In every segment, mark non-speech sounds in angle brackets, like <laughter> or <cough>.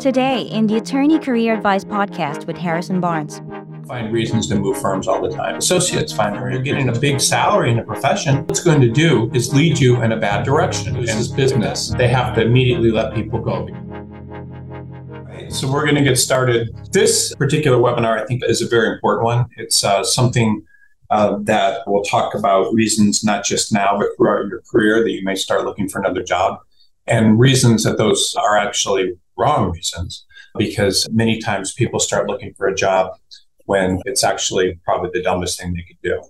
Today, in the Attorney Career Advice podcast with Harrison Barnes. Find reasons to move firms all the time. Associates find when you're getting a big salary in a profession, what's going to do is lead you in a bad direction. This is business, they have to immediately let people go. So we're going to get started. This particular webinar, I think, is a very important one. It's uh, something uh, that we'll talk about reasons not just now, but throughout your career that you may start looking for another job, and reasons that those are actually wrong reasons. Because many times people start looking for a job when it's actually probably the dumbest thing they could do.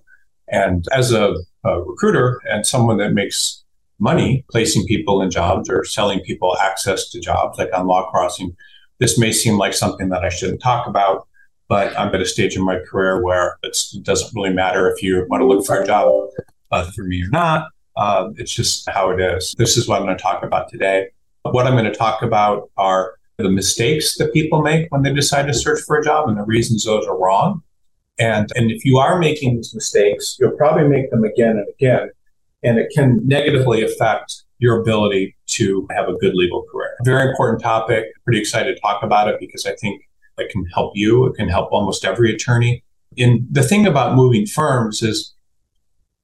And as a, a recruiter and someone that makes money placing people in jobs or selling people access to jobs, like on Law Crossing, this may seem like something that I shouldn't talk about but I'm at a stage in my career where it doesn't really matter if you want to look for a job uh, through me or not. Uh, it's just how it is. This is what I'm going to talk about today. What I'm going to talk about are the mistakes that people make when they decide to search for a job and the reasons those are wrong. And, and if you are making these mistakes, you'll probably make them again and again. And it can negatively affect your ability to have a good legal career. Very important topic. Pretty excited to talk about it because I think it can help you. It can help almost every attorney. And the thing about moving firms is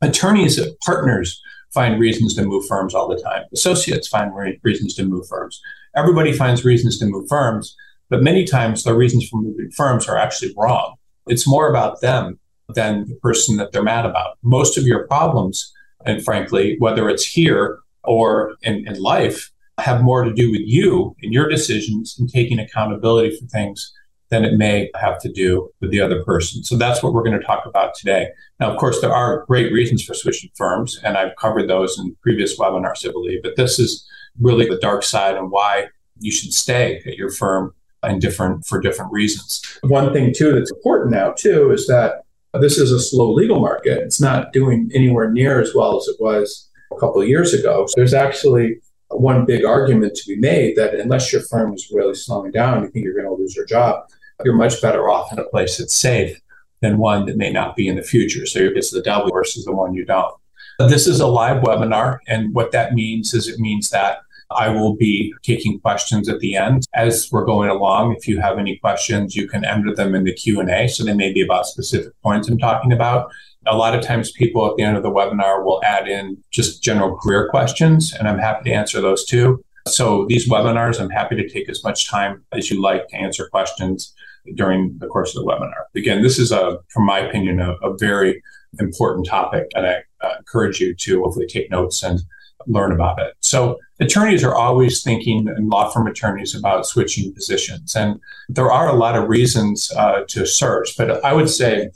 attorneys, partners find reasons to move firms all the time. Associates find re- reasons to move firms. Everybody finds reasons to move firms, but many times the reasons for moving firms are actually wrong. It's more about them than the person that they're mad about. Most of your problems, and frankly, whether it's here or in, in life, have more to do with you and your decisions and taking accountability for things than it may have to do with the other person. So that's what we're going to talk about today. Now, of course, there are great reasons for switching firms, and I've covered those in previous webinars, I believe, but this is really the dark side and why you should stay at your firm and different for different reasons. One thing too that's important now too is that this is a slow legal market. It's not doing anywhere near as well as it was a couple of years ago. So there's actually one big argument to be made that unless your firm is really slowing down, you think you're going to lose your job you're much better off in a place that's safe than one that may not be in the future. So it's the devil versus the one you don't. This is a live webinar, and what that means is it means that I will be taking questions at the end as we're going along. If you have any questions, you can enter them in the Q&A. So they may be about specific points I'm talking about. A lot of times people at the end of the webinar will add in just general career questions, and I'm happy to answer those too. So these webinars, I'm happy to take as much time as you like to answer questions during the course of the webinar. Again, this is a, from my opinion, a, a very important topic, and I uh, encourage you to hopefully take notes and learn about it. So attorneys are always thinking, and law firm attorneys, about switching positions, and there are a lot of reasons uh, to search. But I would say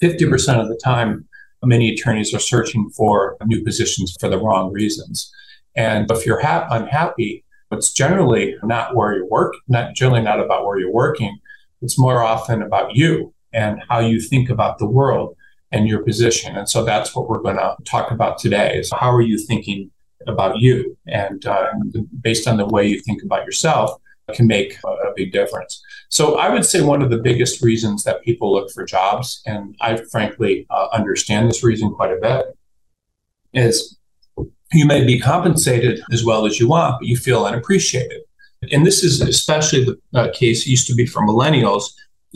50% of the time, many attorneys are searching for new positions for the wrong reasons. And if you're ha- unhappy, it's generally not where you work, not generally not about where you're working. It's more often about you and how you think about the world and your position. And so that's what we're going to talk about today is how are you thinking about you? And uh, based on the way you think about yourself can make a big difference. So I would say one of the biggest reasons that people look for jobs, and I frankly uh, understand this reason quite a bit, is you may be compensated as well as you want, but you feel unappreciated. And this is especially the uh, case used to be for millennials,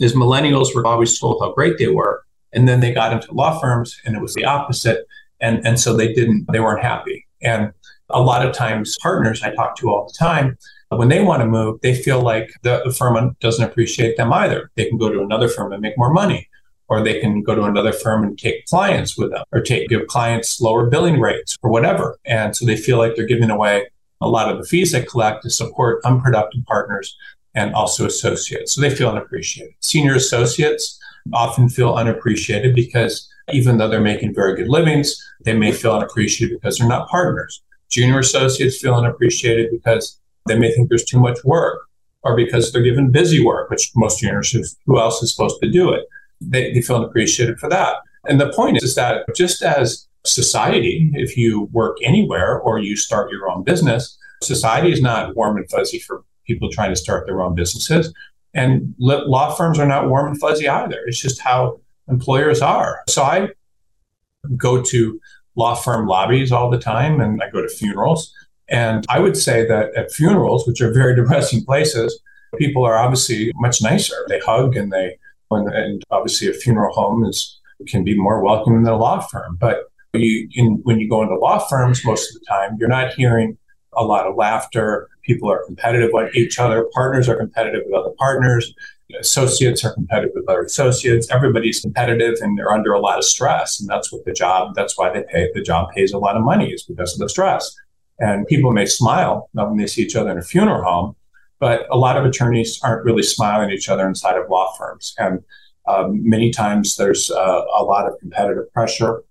is millennials were always told how great they were, and then they got into law firms, and it was the opposite, and and so they didn't, they weren't happy. And a lot of times, partners I talk to all the time, when they want to move, they feel like the, firm doesn't appreciate them either. They can go to another firm and make more money or they can go to another firm and take clients with them or take give clients lower billing rates or whatever. And so they feel like they're giving away a lot of the fees they collect to support unproductive partners and also associates. So they feel unappreciated. Senior associates often feel unappreciated because even though they're making very good livings, they may feel unappreciated because they're not partners. Junior associates feel unappreciated because they may think there's too much work or because they're given busy work, which most juniors, who else is supposed to do it? they, they feel appreciated for that. And the point is, is that just as society, if you work anywhere or you start your own business, society is not warm and fuzzy for people trying to start their own businesses. And law firms are not warm and fuzzy either. It's just how employers are. So I go to law firm lobbies all the time and I go to funerals And I would say that at funerals, which are very <laughs> depressing places, people are obviously much nicer. They hug and they, and obviously a funeral home is can be more welcoming than a law firm. But you, in, when you go into law firms, most of the time, you're not hearing a lot of laughter. People are competitive with each other. Partners are competitive with other partners. Associates are competitive with other associates. Everybody's competitive and they're under a lot of stress. And that's what the job, that's why they pay, the job pays a lot of money is because of the stress. And people may smile when they see each other in a funeral home, but a lot of attorneys aren't really smiling at each other inside of law firms. And um, many times there's uh, a lot of competitive pressure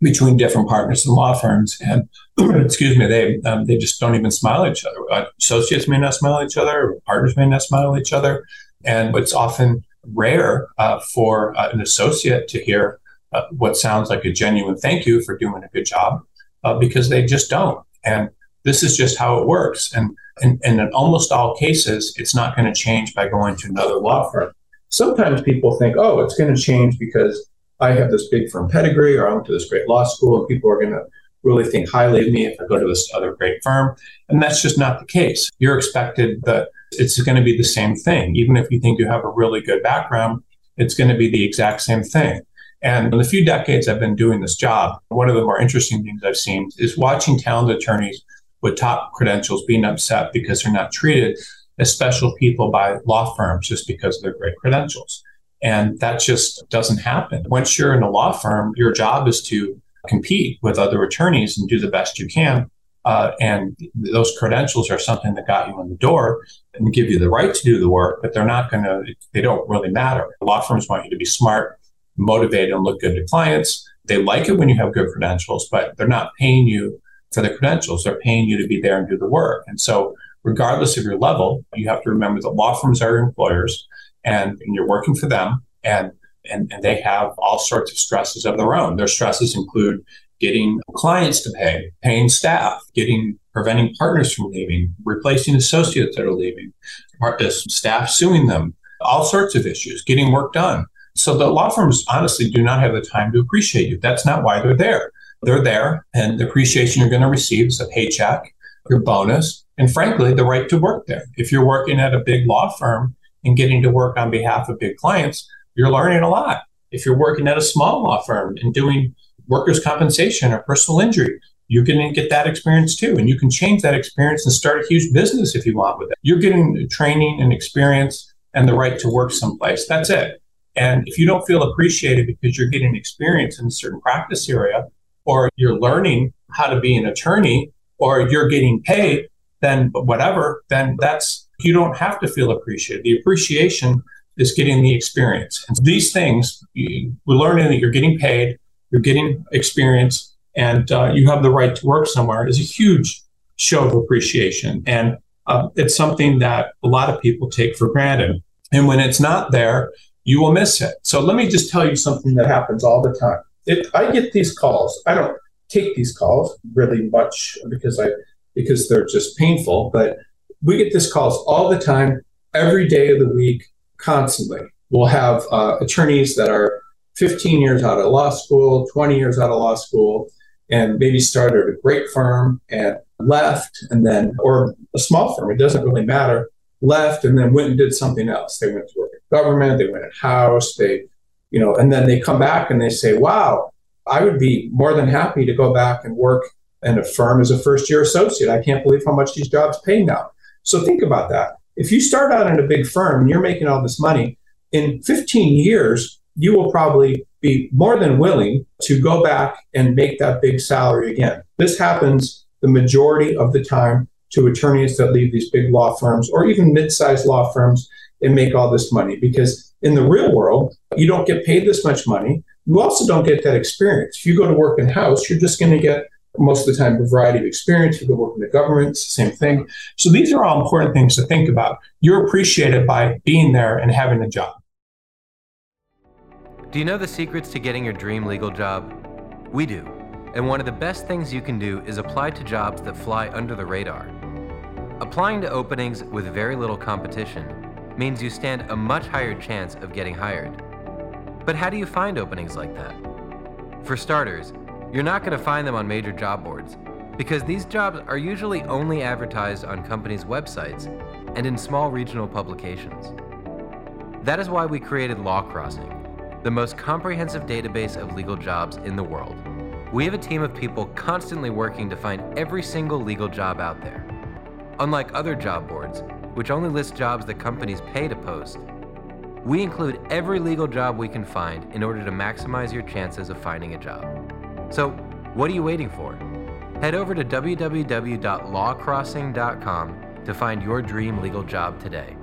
between different partners in law firms, and <clears throat> excuse me, they um, they just don't even smile at each other. Uh, associates may not smile at each other, partners may not smile at each other, and it's often rare uh, for uh, an associate to hear uh, what sounds like a genuine thank you for doing a good job, uh, because they just don't. And this is just how it works. And, and, and in almost all cases, it's not going to change by going to another law firm. Sometimes people think, oh, it's going to change because I have this big firm pedigree or I went to this great law school and people are going to really think highly of me if I go to this other great firm. And that's just not the case. You're expected that it's going to be the same thing. Even if you think you have a really good background, it's going to be the exact same thing. And in the few decades I've been doing this job, one of the more interesting things I've seen is watching talented attorneys with top credentials being upset because they're not treated as special people by law firms just because of their great credentials. And that just doesn't happen. Once you're in a law firm, your job is to compete with other attorneys and do the best you can. Uh, and those credentials are something that got you in the door and give you the right to do the work, but they're not going to, they don't really matter. Law firms want you to be smart, motivated, and look good to clients. They like it when you have good credentials, but they're not paying you for the credentials. They're paying you to be there and do the work. And so, regardless of your level, you have to remember that law firms are employers and, and you're working for them and, and, and they have all sorts of stresses of their own. Their stresses include getting clients to pay, paying staff, getting preventing partners from leaving, replacing associates that are leaving, uh, staff suing them, all sorts of issues, getting work done. So the law firms honestly do not have the time to appreciate you. That's not why they're there. They're there, and the appreciation you're going to receive is a paycheck, your bonus, and frankly, the right to work there. If you're working at a big law firm and getting to work on behalf of big clients, you're learning a lot. If you're working at a small law firm and doing workers' compensation or personal injury, you're going to get that experience too. And you can change that experience and start a huge business if you want with it. You're getting training and experience and the right to work someplace. That's it. And if you don't feel appreciated because you're getting experience in a certain practice area, or you're learning how to be an attorney, or you're getting paid, then whatever, then that's, you don't have to feel appreciated. The appreciation is getting the experience. And these things, you, we're learning that you're getting paid, you're getting experience, and uh, you have the right to work somewhere is a huge show of appreciation. And uh, it's something that a lot of people take for granted. And when it's not there, you will miss it. So let me just tell you something that happens all the time. If I get these calls, I don't take these calls really much because I because they're just painful, but we get these calls all the time, every day of the week, constantly. We'll have uh, attorneys that are 15 years out of law school, 20 years out of law school, and maybe started a great firm and left, and then, or a small firm, it doesn't really matter, left and then went and did something else. They went to in government, they went in house, they, you know, and then they come back and they say, wow, I would be more than happy to go back and work in a firm as a first year associate. I can't believe how much these jobs pay now. So think about that. If you start out in a big firm and you're making all this money, in 15 years, you will probably be more than willing to go back and make that big salary again. This happens the majority of the time to attorneys that leave these big law firms or even mid-sized law firms and make all this money. Because in the real world you don't get paid this much money. You also don't get that experience. If you go to work in house you're just going to get most of the time a variety of experience. You go work in the government it's the same thing. So these are all important things to think about. You're appreciated by being there and having a job. Do you know the secrets to getting your dream legal job? We do. And one of the best things you can do is apply to jobs that fly under the radar. Applying to openings with very little competition means you stand a much higher chance of getting hired. But how do you find openings like that? For starters, you're not going to find them on major job boards. because these jobs are usually only advertised on companies' websites and in small regional publications. That is why we created Law Crossing, the most comprehensive database of legal jobs in the world. We have a team of people constantly working to find every single legal job out there. Unlike other job boards, which only lists jobs that companies pay to post, we include every legal job we can find in order to maximize your chances of finding a job. So, what are you waiting for? Head over to www.lawcrossing.com to find your dream legal job today.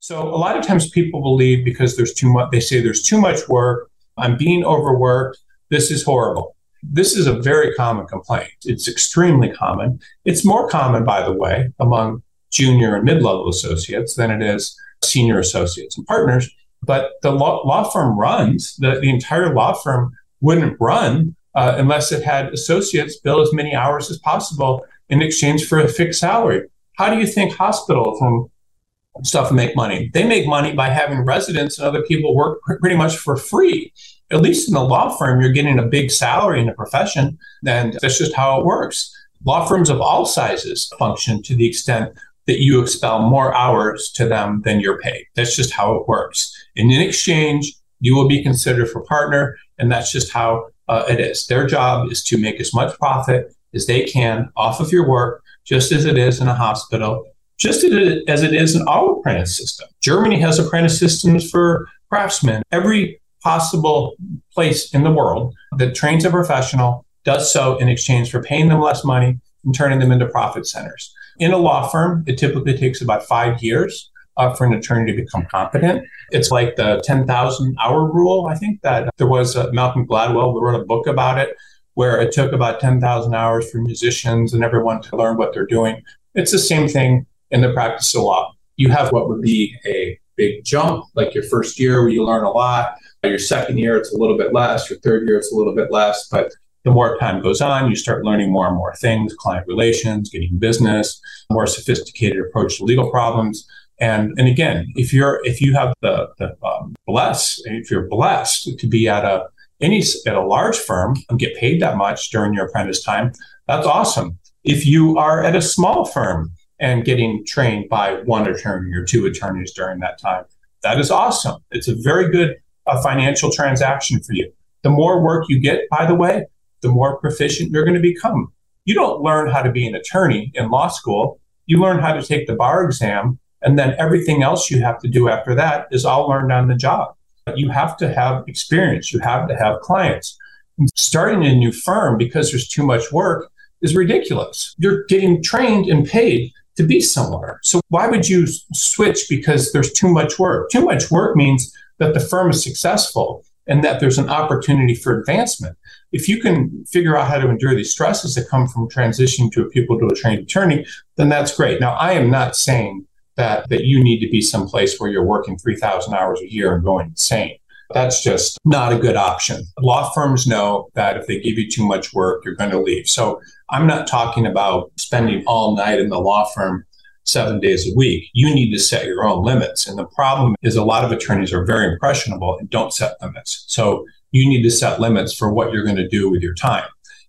So a lot of times people believe because there's too much, they say there's too much work, I'm being overworked, this is horrible. This is a very common complaint. It's extremely common. It's more common, by the way, among junior and mid level associates than it is senior associates and partners. But the law, law firm runs, the, the entire law firm wouldn't run uh, unless it had associates bill as many hours as possible in exchange for a fixed salary. How do you think hospitals and stuff make money? They make money by having residents and other people work pretty much for free. At least in the law firm, you're getting a big salary in the profession, and that's just how it works. Law firms of all sizes function to the extent that you expel more hours to them than you're paid. That's just how it works. And in exchange, you will be considered for partner, and that's just how uh, it is. Their job is to make as much profit as they can off of your work, just as it is in a hospital, just as it is in our apprentice system. Germany has apprentice systems for craftsmen. Every possible place in the world that trains a professional does so in exchange for paying them less money and turning them into profit centers. In a law firm, it typically takes about five years uh, for an attorney to become competent. It's like the 10,000 hour rule. I think that there was uh, Malcolm Gladwell who wrote a book about it where it took about 10,000 hours for musicians and everyone to learn what they're doing. It's the same thing in the practice of law. You have what would be a big jump, like your first year where you learn a lot. Your second year, it's a little bit less. Your third year, it's a little bit less. But the more time goes on, you start learning more and more things, client relations, getting business, more sophisticated approach to legal problems. And and again, if you're if you have the the um, bless if you're blessed to be at a any at a large firm and get paid that much during your apprentice time, that's awesome. If you are at a small firm and getting trained by one attorney or two attorneys during that time, that is awesome. It's a very good uh, financial transaction for you. The more work you get, by the way, the more proficient you're going to become. You don't learn how to be an attorney in law school. You learn how to take the bar exam and then everything else you have to do after that is all learned on the job. You have to have experience, you have to have clients. And starting a new firm because there's too much work is ridiculous. You're getting trained and paid to be somewhere. So why would you switch because there's too much work? Too much work means that the firm is successful and that there's an opportunity for advancement. If you can figure out how to endure these stresses that come from transitioning to a pupil to a trained attorney, then that's great. Now, I am not saying that that you need to be someplace where you're working 3000 hours a year and going insane that's just not a good option law firms know that if they give you too much work you're going to leave so i'm not talking about spending all night in the law firm seven days a week you need to set your own limits and the problem is a lot of attorneys are very impressionable and don't set limits so you need to set limits for what you're going to do with your time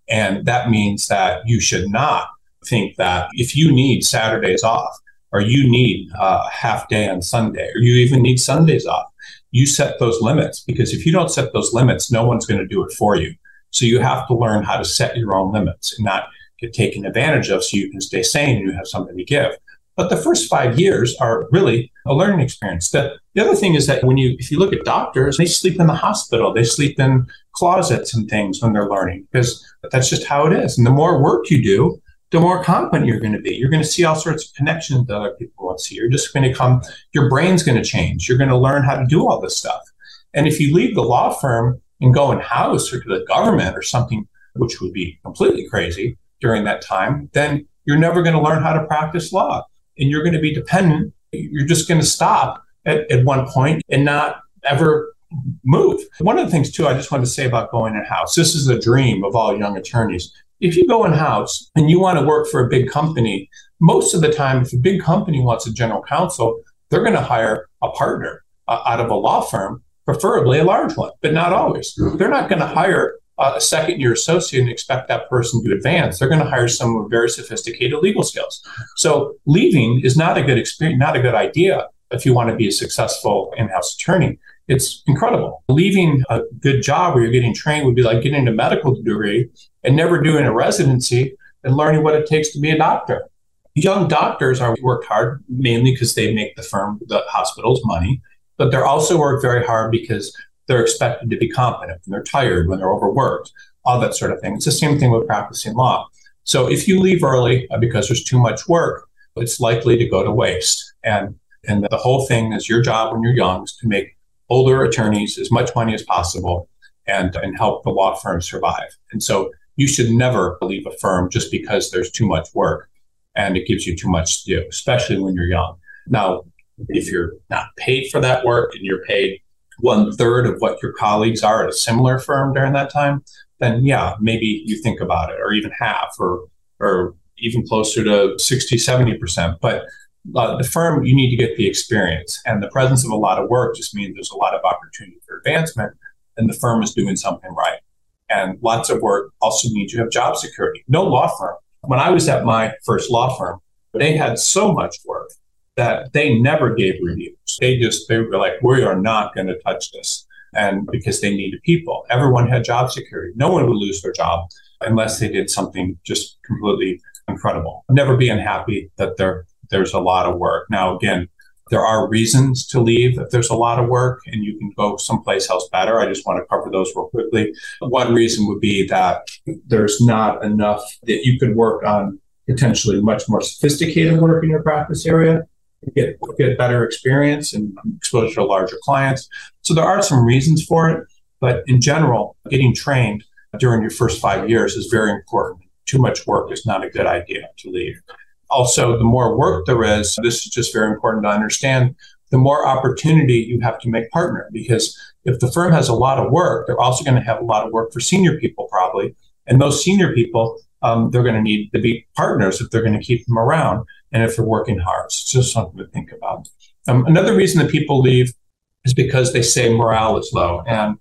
and that means that you should not think that if you need saturdays off or you need a half day on Sunday, or you even need Sundays off. You set those limits because if you don't set those limits, no one's going to do it for you. So you have to learn how to set your own limits and not get taken advantage of so you can stay sane and you have something to give. But the first five years are really a learning experience. The, the other thing is that when you, if you look at doctors, they sleep in the hospital, they sleep in closets and things when they're learning because that's just how it is. And the more work you do, the more competent you're going to be. You're going to see all sorts of connections that other people won't see. You're just going to come, your brain's going to change. You're going to learn how to do all this stuff. And if you leave the law firm and go in house or to the government or something, which would be completely crazy during that time, then you're never going to learn how to practice law. And you're going to be dependent. You're just going to stop at, at one point and not ever move. One of the things, too, I just wanted to say about going in house this is a dream of all young attorneys if you go in house and you want to work for a big company, most of the time, if a big company wants a general counsel, they're going to hire a partner uh, out of a law firm, preferably a large one, but not always. They're not going to hire a, a second year associate and expect that person to advance. They're going to hire someone with very sophisticated legal skills. So leaving is not a good experience, not a good idea if you want to be a successful in-house attorney. It's incredible. Leaving a good job where you're getting trained would be like getting a medical degree and never doing a residency and learning what it takes to be a doctor. Young doctors are work hard mainly because they make the firm, the hospitals money, but they're also work very hard because they're expected to be competent when they're tired, when they're overworked, all that sort of thing. It's the same thing with practicing law. So if you leave early uh, because there's too much work, it's likely to go to waste. And and the whole thing is your job when you're young is to make older attorneys as much money as possible and, and help the law firm survive. And so you should never leave a firm just because there's too much work and it gives you too much to do, especially when you're young. Now, if you're not paid for that work and you're paid one third of what your colleagues are at a similar firm during that time, then yeah, maybe you think about it, or even half, or or even closer to 60, 70%. But uh, the firm, you need to get the experience. And the presence of a lot of work just means there's a lot of opportunity for advancement, and the firm is doing something right. And lots of work also means you have job security. No law firm. When I was at my first law firm, they had so much work that they never gave reviews. They just, they were like, we are not going to touch this. And because they needed people, everyone had job security. No one would lose their job unless they did something just completely incredible. Never be unhappy that there, there's a lot of work. Now, again, there are reasons to leave if there's a lot of work and you can go someplace else better. I just want to cover those real quickly. One reason would be that there's not enough that you could work on potentially much more sophisticated work in your practice area get get better experience and exposure to larger clients. So there are some reasons for it, but in general, getting trained during your first five years is very important. Too much work is not a good idea to leave. Also, the more work there is, this is just very important to understand. The more opportunity you have to make partner, because if the firm has a lot of work, they're also going to have a lot of work for senior people, probably. And those senior people, um, they're going to need to be partners if they're going to keep them around and if they're working hard. It's just something to think about. Um, another reason that people leave is because they say morale is low. And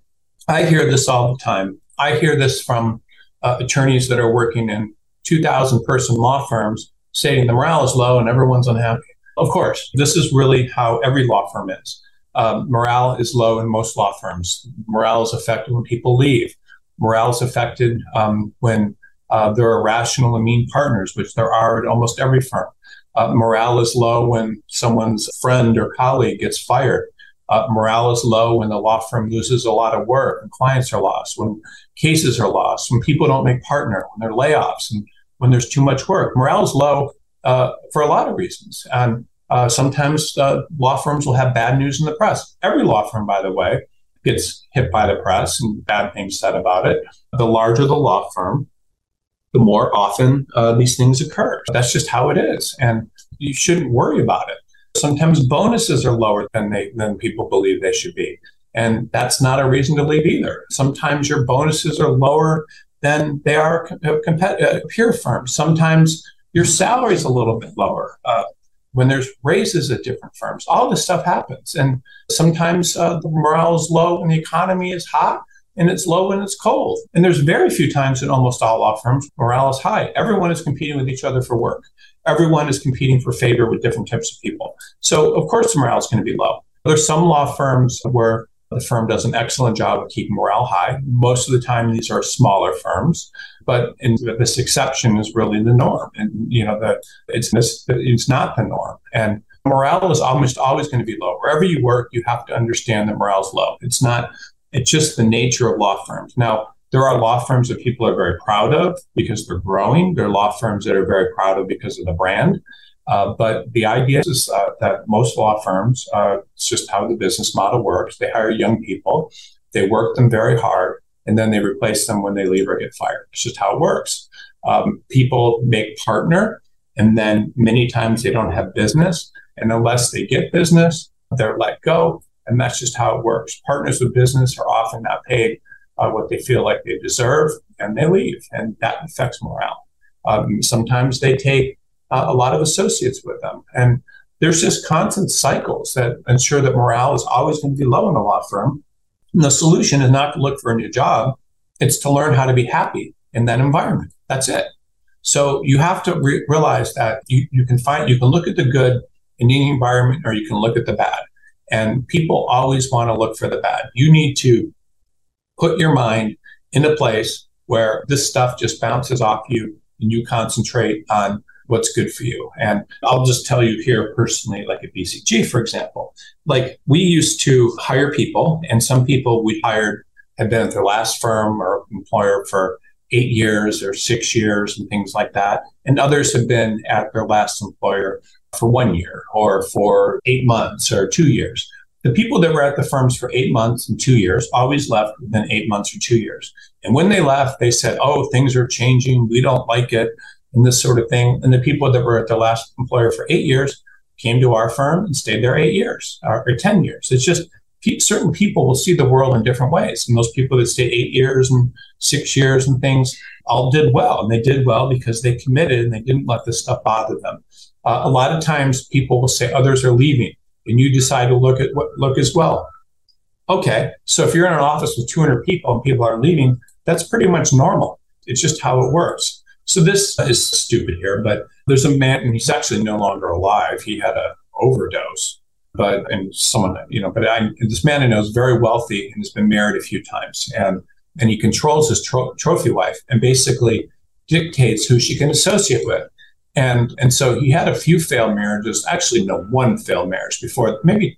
I hear this all the time. I hear this from uh, attorneys that are working in 2,000 person law firms saying the morale is low and everyone's unhappy. Of course, this is really how every law firm is. Um, morale is low in most law firms. Morale is affected when people leave. Morale is affected um, when uh, there are rational and mean partners, which there are at almost every firm. Uh, morale is low when someone's friend or colleague gets fired. Uh, morale is low when the law firm loses a lot of work and clients are lost, when cases are lost, when people don't make partner, when there are layoffs, and when there's too much work. Morale is low uh, for a lot of reasons. And uh, sometimes uh, law firms will have bad news in the press. Every law firm, by the way, gets hit by the press and bad things said about it. The larger the law firm, the more often uh, these things occur. That's just how it is, and you shouldn't worry about it. Sometimes bonuses are lower than they than people believe they should be, and that's not a reason to leave either. Sometimes your bonuses are lower than they are compet- uh, peer firms. Sometimes your salary is a little bit lower. Uh, when there's raises at different firms, all this stuff happens, and sometimes uh, the morale is low and the economy is hot and it's low when it's cold. And there's very few times in almost all law firms morale is high. Everyone is competing with each other for work. Everyone is competing for favor with different types of people. So of course morale is going to be low. There's some law firms where the firm does an excellent job of keeping morale high. Most of the time, these are smaller firms, but in, this exception is really the norm. And you know, the, it's this, it's not the norm. And morale is almost always going to be low. Wherever you work, you have to understand that morale is low. It's not it's just the nature of law firms. Now, there are law firms that people are very proud of because they're growing. There are law firms that are very proud of because of the brand. Uh, but the idea is uh, that most law firms, uh, it's just how the business model works. They hire young people, they work them very hard, and then they replace them when they leave or get fired. It's just how it works. Um, people make partner, and then many times they don't have business. And unless they get business, they're let go and that's just how it works. Partners with business are often not paid uh, what they feel like they deserve, and they leave, and that affects morale. Um, sometimes they take uh, a lot of associates with them, and there's just constant cycles that ensure that morale is always going to be low in a law firm. And the solution is not to look for a new job. It's to learn how to be happy in that environment. That's it. So you have to re- realize that you, you can find, you can look at the good in any environment or you can look at the bad. And people always want to look for the bad. You need to put your mind in a place where this stuff just bounces off you and you concentrate on what's good for you. And I'll just tell you here personally, like at BCG, for example, like we used to hire people, and some people we hired had been at their last firm or employer for eight years or six years and things like that. And others have been at their last employer for one year or for eight months or two years. The people that were at the firms for eight months and two years always left within eight months or two years. And when they left, they said, Oh, things are changing. We don't like it and this sort of thing. And the people that were at their last employer for eight years came to our firm and stayed there eight years or, or 10 years. It's just certain people will see the world in different ways. And those people that stay eight years and six years and things all did well. And they did well because they committed and they didn't let this stuff bother them. Uh, a lot of times people will say others are leaving and you decide to look at what look as well. Okay, so if you're in an office with 200 people and people are leaving, that's pretty much normal. It's just how it works. So this is stupid here, but there's a man, and he's actually no longer alive. He had a overdose, but and someone you know, but I this man I know is very wealthy and has been married a few times, and and he controls his tro- trophy wife and basically dictates who she can associate with. And and so he had a few failed marriages, actually no one failed marriage before, maybe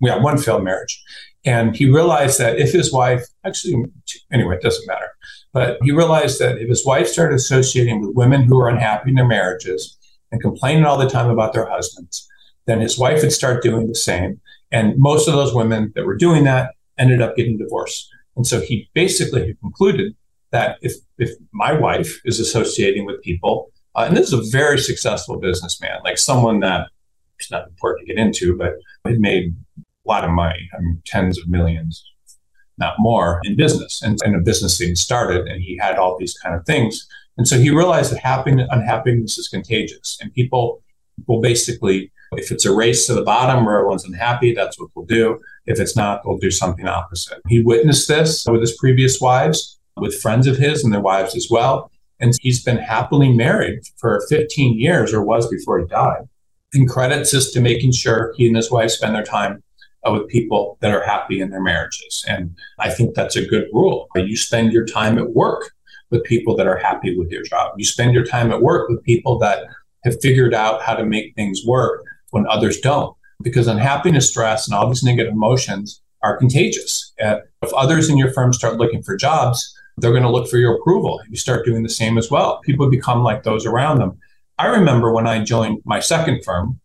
yeah, one failed marriage. And he realized that if his wife actually anyway, it doesn't matter but he realized that if his wife started associating with women who were unhappy in their marriages and complaining all the time about their husbands, then his wife would start doing the same. And most of those women that were doing that ended up getting divorced. And so he basically concluded that if, if my wife is associating with people, uh, and this is a very successful businessman, like someone that it's not important to get into, but it made a lot of money, I mean, tens of millions, not more, in business and in a business he started. And he had all these kind of things. And so he realized that happiness, unhappiness is contagious. And people will basically, if it's a race to the bottom where everyone's unhappy, that's what they'll do. If it's not, they'll do something opposite. He witnessed this with his previous wives, with friends of his and their wives as well. And he's been happily married for 15 years, or was before he died. And credits this to making sure he and his wife spend their time uh, with people that are happy in their marriages. And I think that's a good rule. You spend your time at work with people that are happy with your job. You spend your time at work with people that have figured out how to make things work when others don't. Because unhappiness, stress, and all these negative emotions are contagious. And if others in your firm start looking for jobs, they're going to look for your approval. You start doing the same as well. People become like those around them. I remember when I joined my second firm,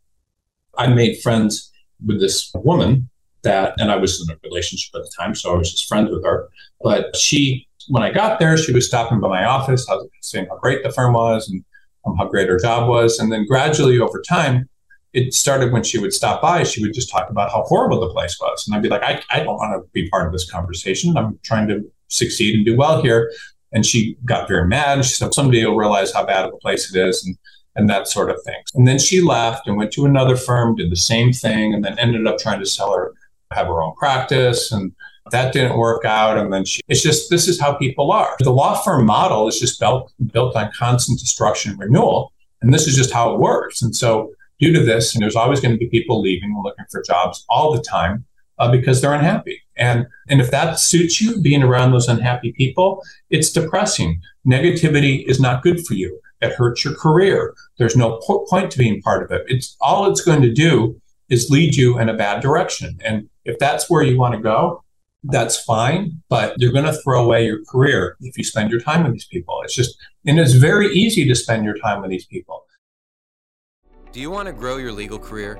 I made friends with this woman that, and I was in a relationship at the time, so I was just friends with her. But she, when I got there, she was stopping by my office, I was saying how great the firm was and um, how great her job was. And then gradually over time, it started when she would stop by, she would just talk about how horrible the place was. And I'd be like, I, I don't want to be part of this conversation. I'm trying to succeed and do well here. And she got very mad. And she said, someday you'll realize how bad of a place it is. And and that sort of thing. And then she left and went to another firm, did the same thing, and then ended up trying to sell her, have her own practice. And that didn't work out. And then she, it's just, this is how people are. The law firm model is just built, built on constant destruction and renewal. And this is just how it works. And so, due to this, and there's always going to be people leaving and looking for jobs all the time uh, because they're unhappy. And, and if that suits you, being around those unhappy people, it's depressing. Negativity is not good for you. It hurts your career. There's no po- point to being part of it. It's all it's going to do is lead you in a bad direction. And if that's where you want to go, that's fine, but you're going to throw away your career if you spend your time with these people. It's just, and it's very easy to spend your time with these people. Do you want to grow your legal career?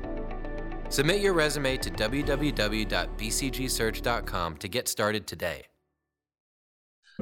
Submit your resume to www.bcgsearch.com to get started today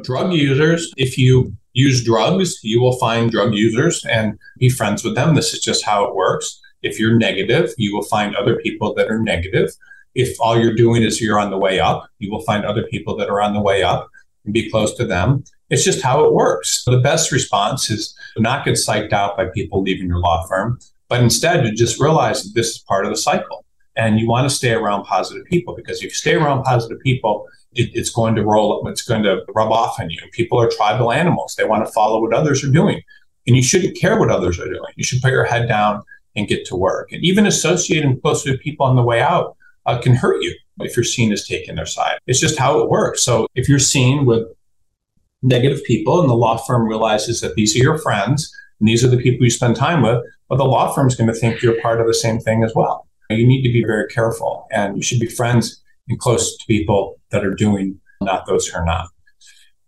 drug users, if you use drugs, you will find drug users and be friends with them. This is just how it works. If you're negative, you will find other people that are negative. If all you're doing is you're on the way up, you will find other people that are on the way up and be close to them. It's just how it works. The best response is not get psyched out by people leaving your law firm, but instead to just realize that this is part of the cycle. And you want to stay around positive people because if you stay around positive people, it, it's going to roll, it's going to rub off on you. People are tribal animals. They want to follow what others are doing. And you shouldn't care what others are doing. You should put your head down and get to work. And even associating closely with people on the way out uh, can hurt you if you're seen as taking their side. It's just how it works. So if you're seen with negative people and the law firm realizes that these are your friends and these are the people you spend time with, but the law firm's going to think you're part of the same thing as well. You need to be very careful and you should be friends and close to people that are doing, not those who are not.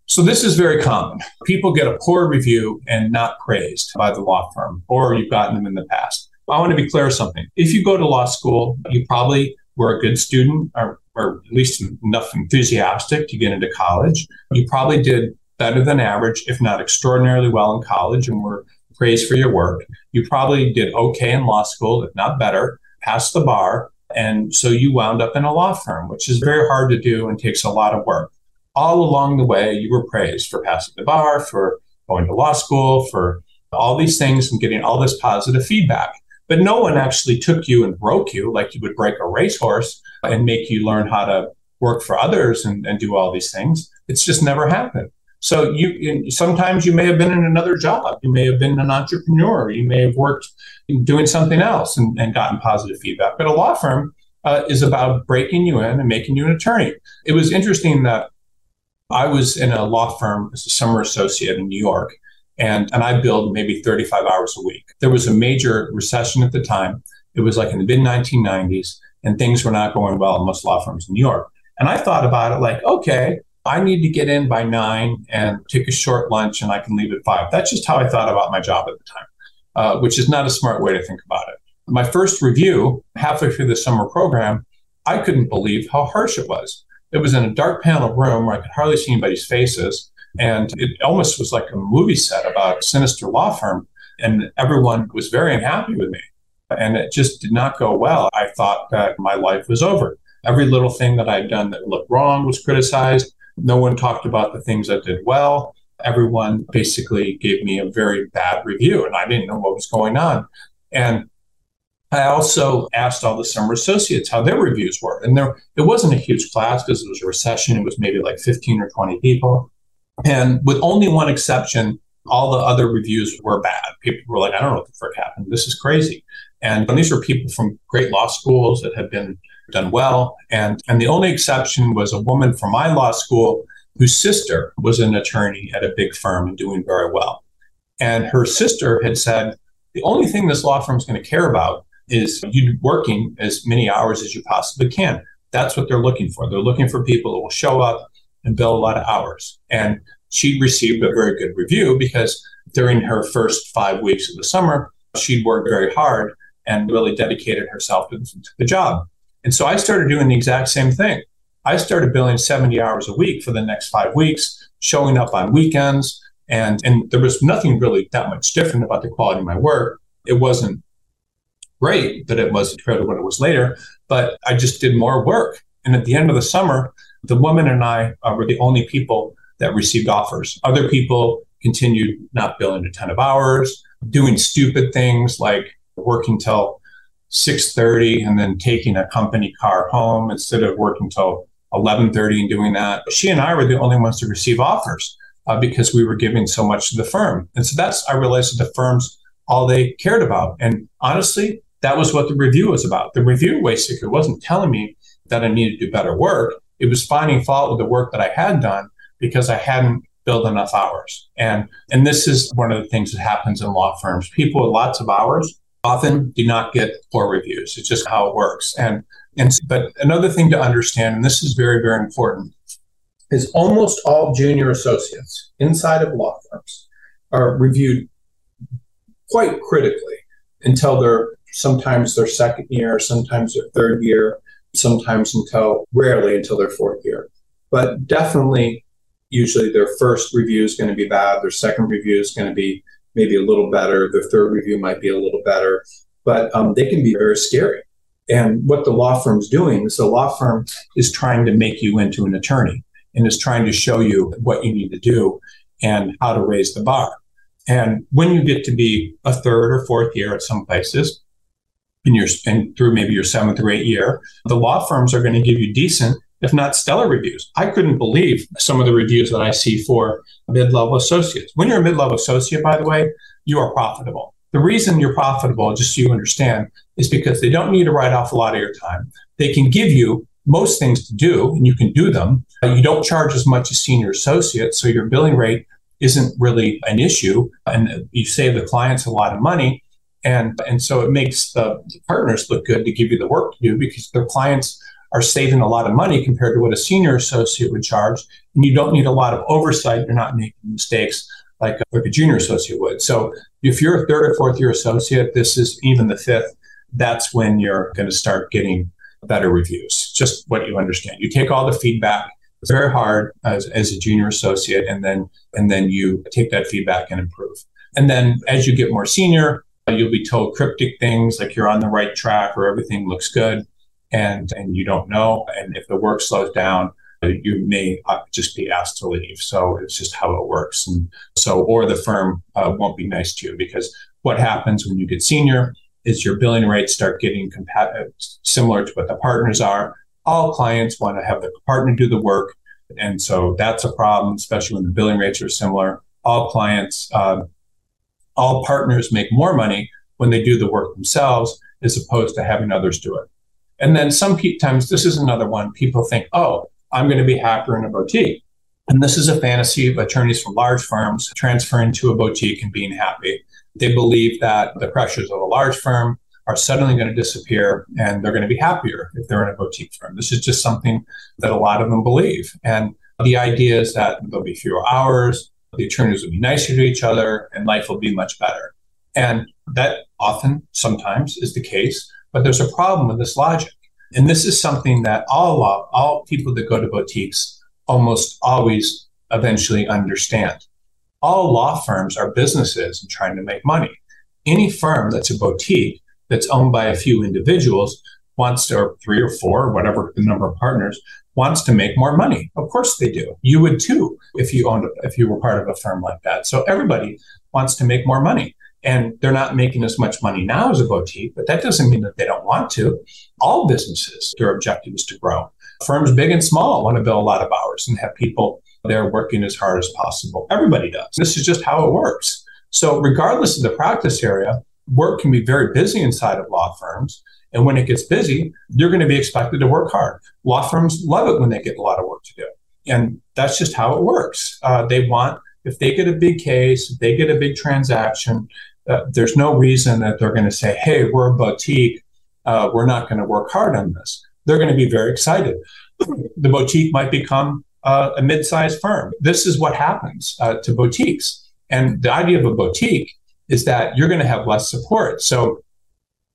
So this is very common. People get a poor review and not praised by the law firm, or you've gotten them in the past. I want to be clear something. If you go to law school, you probably were a good student or, or at least enough enthusiastic to get into college. You probably did better than average, if not extraordinarily well in college and were praised for your work. You probably did okay in law school, if not better, passed the bar. And so you wound up in a law firm, which is very hard to do and takes a lot of work. All along the way, you were praised for passing the bar, for going to law school, for all these things and getting all this positive feedback. But no one actually took you and broke you like you would break a racehorse and make you learn how to work for others and, and do all these things. It's just never happened. So you sometimes you may have been in another job. You may have been an entrepreneur. You may have worked doing something else and, and gotten positive feedback. But a law firm uh, is about breaking you in and making you an attorney. It was interesting that I was in a law firm as a summer associate in New York, and, and I billed maybe 35 hours a week. There was a major recession at the time. It was like in the mid 1990s, and things were not going well in most law firms in New York. And I thought about it like, okay, I need to get in by nine and take a short lunch, and I can leave at five. That's just how I thought about my job at the time, uh, which is not a smart way to think about it. My first review, halfway through the summer program, I couldn't believe how harsh it was. It was in a dark panel room where I could hardly see anybody's faces. And it almost was like a movie set about a sinister law firm. And everyone was very unhappy with me. And it just did not go well. I thought that my life was over. Every little thing that I'd done that looked wrong was criticized. No one talked about the things I did well. Everyone basically gave me a very bad review, and I didn't know what was going on. And I also asked all the summer associates how their reviews were. And there it wasn't a huge class because it was a recession. It was maybe like 15 or 20 people. And with only one exception, all the other reviews were bad. People were like, I don't know what the frick happened. This is crazy. And, and these were people from great law schools that had been done well. And, and the only exception was a woman from my law school whose sister was an attorney at a big firm and doing very well. And her sister had said, the only thing this law firm is going to care about is you working as many hours as you possibly can. That's what they're looking for. They're looking for people who will show up and bill a lot of hours. And she received a very good review because during her first five weeks of the summer, she'd worked very hard and really dedicated herself to the job. And so I started doing the exact same thing. I started billing 70 hours a week for the next five weeks, showing up on weekends. And, and there was nothing really that much different about the quality of my work. It wasn't great that it was compared to what it was later, but I just did more work. And at the end of the summer, the woman and I uh, were the only people that received offers. Other people continued not billing a ton of hours, doing stupid things like working till 6:30 and then taking a company car home instead of working till 11:30 and doing that. She and I were the only ones to receive offers uh, because we were giving so much to the firm. And so that's I realized that the firms all they cared about. And honestly, that was what the review was about. The review basically wasn't telling me that I needed to do better work. It was finding fault with the work that I had done because I hadn't billed enough hours. And and this is one of the things that happens in law firms. People with lots of hours often do not get poor reviews. It's just how it works. And and but another thing to understand, and this is very, very important, is almost all junior associates inside of law firms are reviewed quite critically until they're sometimes their second year, sometimes their third year, sometimes until rarely until their fourth year. But definitely usually their first review is going to be bad, their second review is going to be maybe a little better, their third review might be a little better, but um, they can be very scary. And what the law firm's doing is the law firm is trying to make you into an attorney and is trying to show you what you need to do and how to raise the bar. And when you get to be a third or fourth year at some places, in your and through maybe your seventh or eighth year, the law firms are going to give you decent, if not stellar reviews. I couldn't believe some of the reviews that I see for mid-level associates. When you're a mid-level associate, by the way, you are profitable. The reason you're profitable, just so you understand, is because they don't need to write off a lot of your time. They can give you most things to do, and you can do them. You don't charge as much as senior associates, so your billing rate isn't really an issue, and you save the clients a lot of money. And, and so it makes the partners look good to give you the work to do because their clients are saving a lot of money compared to what a senior associate would charge. And you don't need a lot of oversight. You're not making mistakes like, like a junior associate would. So if you're a third or fourth year associate, this is even the fifth, that's when you're going to start getting better reviews. Just what you understand. You take all the feedback. Very hard as, as a junior associate, and then and then you take that feedback and improve. And then as you get more senior, you'll be told cryptic things like you're on the right track or everything looks good, and and you don't know. And if the work slows down, you may just be asked to leave. So it's just how it works. And so, or the firm uh, won't be nice to you because what happens when you get senior is your billing rates start getting compa- similar to what the partners are. All clients want to have the partner do the work. And so that's a problem, especially when the billing rates are similar. All clients, uh, all partners make more money when they do the work themselves as opposed to having others do it. And then sometimes this is another one. People think, oh, I'm going to be happier in a boutique. And this is a fantasy of attorneys from large firms transferring to a boutique and being happy. They believe that the pressures of a large firm are suddenly going to disappear and they're going to be happier if they're in a boutique firm. This is just something that a lot of them believe. And the idea is that there'll be fewer hours, the attorneys will be nicer to each other, and life will be much better. And that often, sometimes, is the case. But there's a problem with this logic. And this is something that all all people that go to boutiques almost always eventually understand. All law firms are businesses and trying to make money. Any firm that's a boutique that's owned by a few individuals wants to, or three or four, whatever the number of partners, wants to make more money. Of course they do. You would too if you owned if you were part of a firm like that. So everybody wants to make more money and they're not making as much money now as a boutique, but that doesn't mean that they don't want to. All businesses, their objective is to grow. Firms big and small want to bill a lot of hours and have people there working as hard as possible. Everybody does. This is just how it works. So, regardless of the practice area, work can be very busy inside of law firms. And when it gets busy, you're going to be expected to work hard. Law firms love it when they get a lot of work to do. And that's just how it works. Uh, they want, if they get a big case, if they get a big transaction, uh, there's no reason that they're going to say, hey, we're a boutique. Uh, we're not going to work hard on this. They're going to be very excited. the boutique might become uh, a mid sized firm. This is what happens uh, to boutiques. And the idea of a boutique is that you're going to have less support. So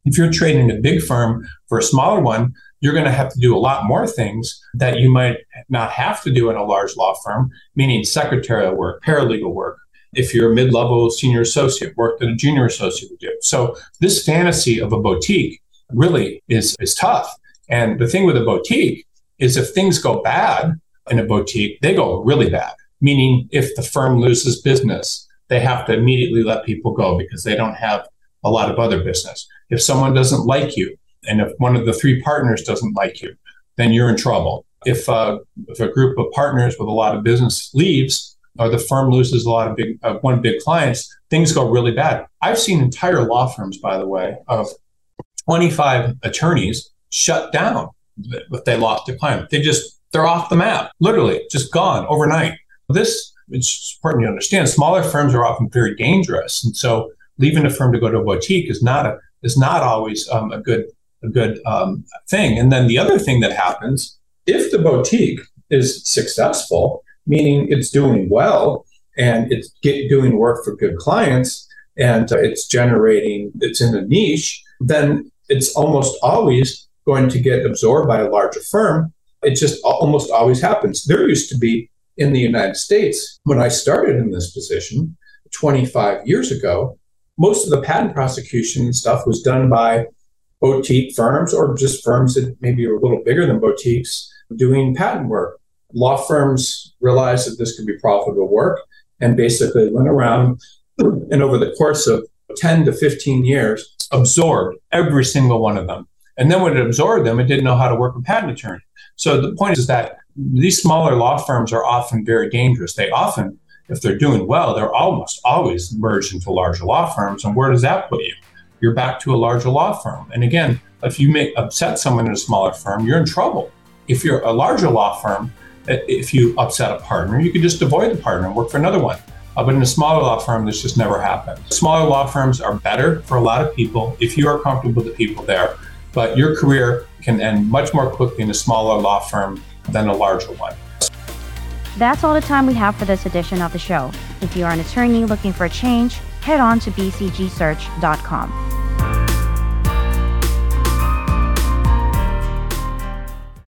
if you're trading a big firm for a smaller one, you're going to have to do a lot more things that you might not have to do in a large law firm, meaning secretarial work, paralegal work, if you're a mid-level senior associate, work that a junior associate would do. So this fantasy of a boutique really is is tough. And the thing with a boutique is if things go bad in a boutique, they go really bad. Meaning if the firm loses business, they have to immediately let people go because they don't have a lot of other business. If someone doesn't like you, and if one of the three partners doesn't like you, then you're in trouble. If, uh, if a group of partners with a lot of business leaves, or the firm loses a lot of big uh, one big clients, things go really bad. I've seen entire law firms, by the way, of 25 attorneys shut down if they lost a client. They just they're off the map, literally, just gone overnight. This it's important to understand. Smaller firms are often very dangerous, and so leaving a firm to go to a boutique is not a is not always um, a good a good um, thing. And then the other thing that happens if the boutique is successful, meaning it's doing well and it's get, doing work for good clients and uh, it's generating, it's in a niche, then it's almost always going to get absorbed by a larger firm. It just almost always happens. There used to be in the United States, when I started in this position 25 years ago, most of the patent prosecution stuff was done by boutique firms or just firms that maybe are a little bigger than boutiques doing patent work. Law firms realized that this could be profitable work and basically went around <clears throat> and over the course of 10 to 15 years absorbed every single one of them. And then when it absorbed them, it didn't know how to work a patent attorney. So the point is that these smaller law firms are often very dangerous. They often, if they're doing well, they're almost always merged into larger law firms. And where does that put you? You're back to a larger law firm. And again, if you make upset someone in a smaller firm, you're in trouble. If you're a larger law firm, if you upset a partner, you could just avoid the partner and work for another one. Uh, but in a smaller law firm, this just never happened. Smaller law firms are better for a lot of people if you are comfortable with the people there but your career can end much more quickly in a smaller law firm than a larger one. That's all the time we have for this edition of the show. If you are an attorney looking for a change, head on to bcgsearch.com.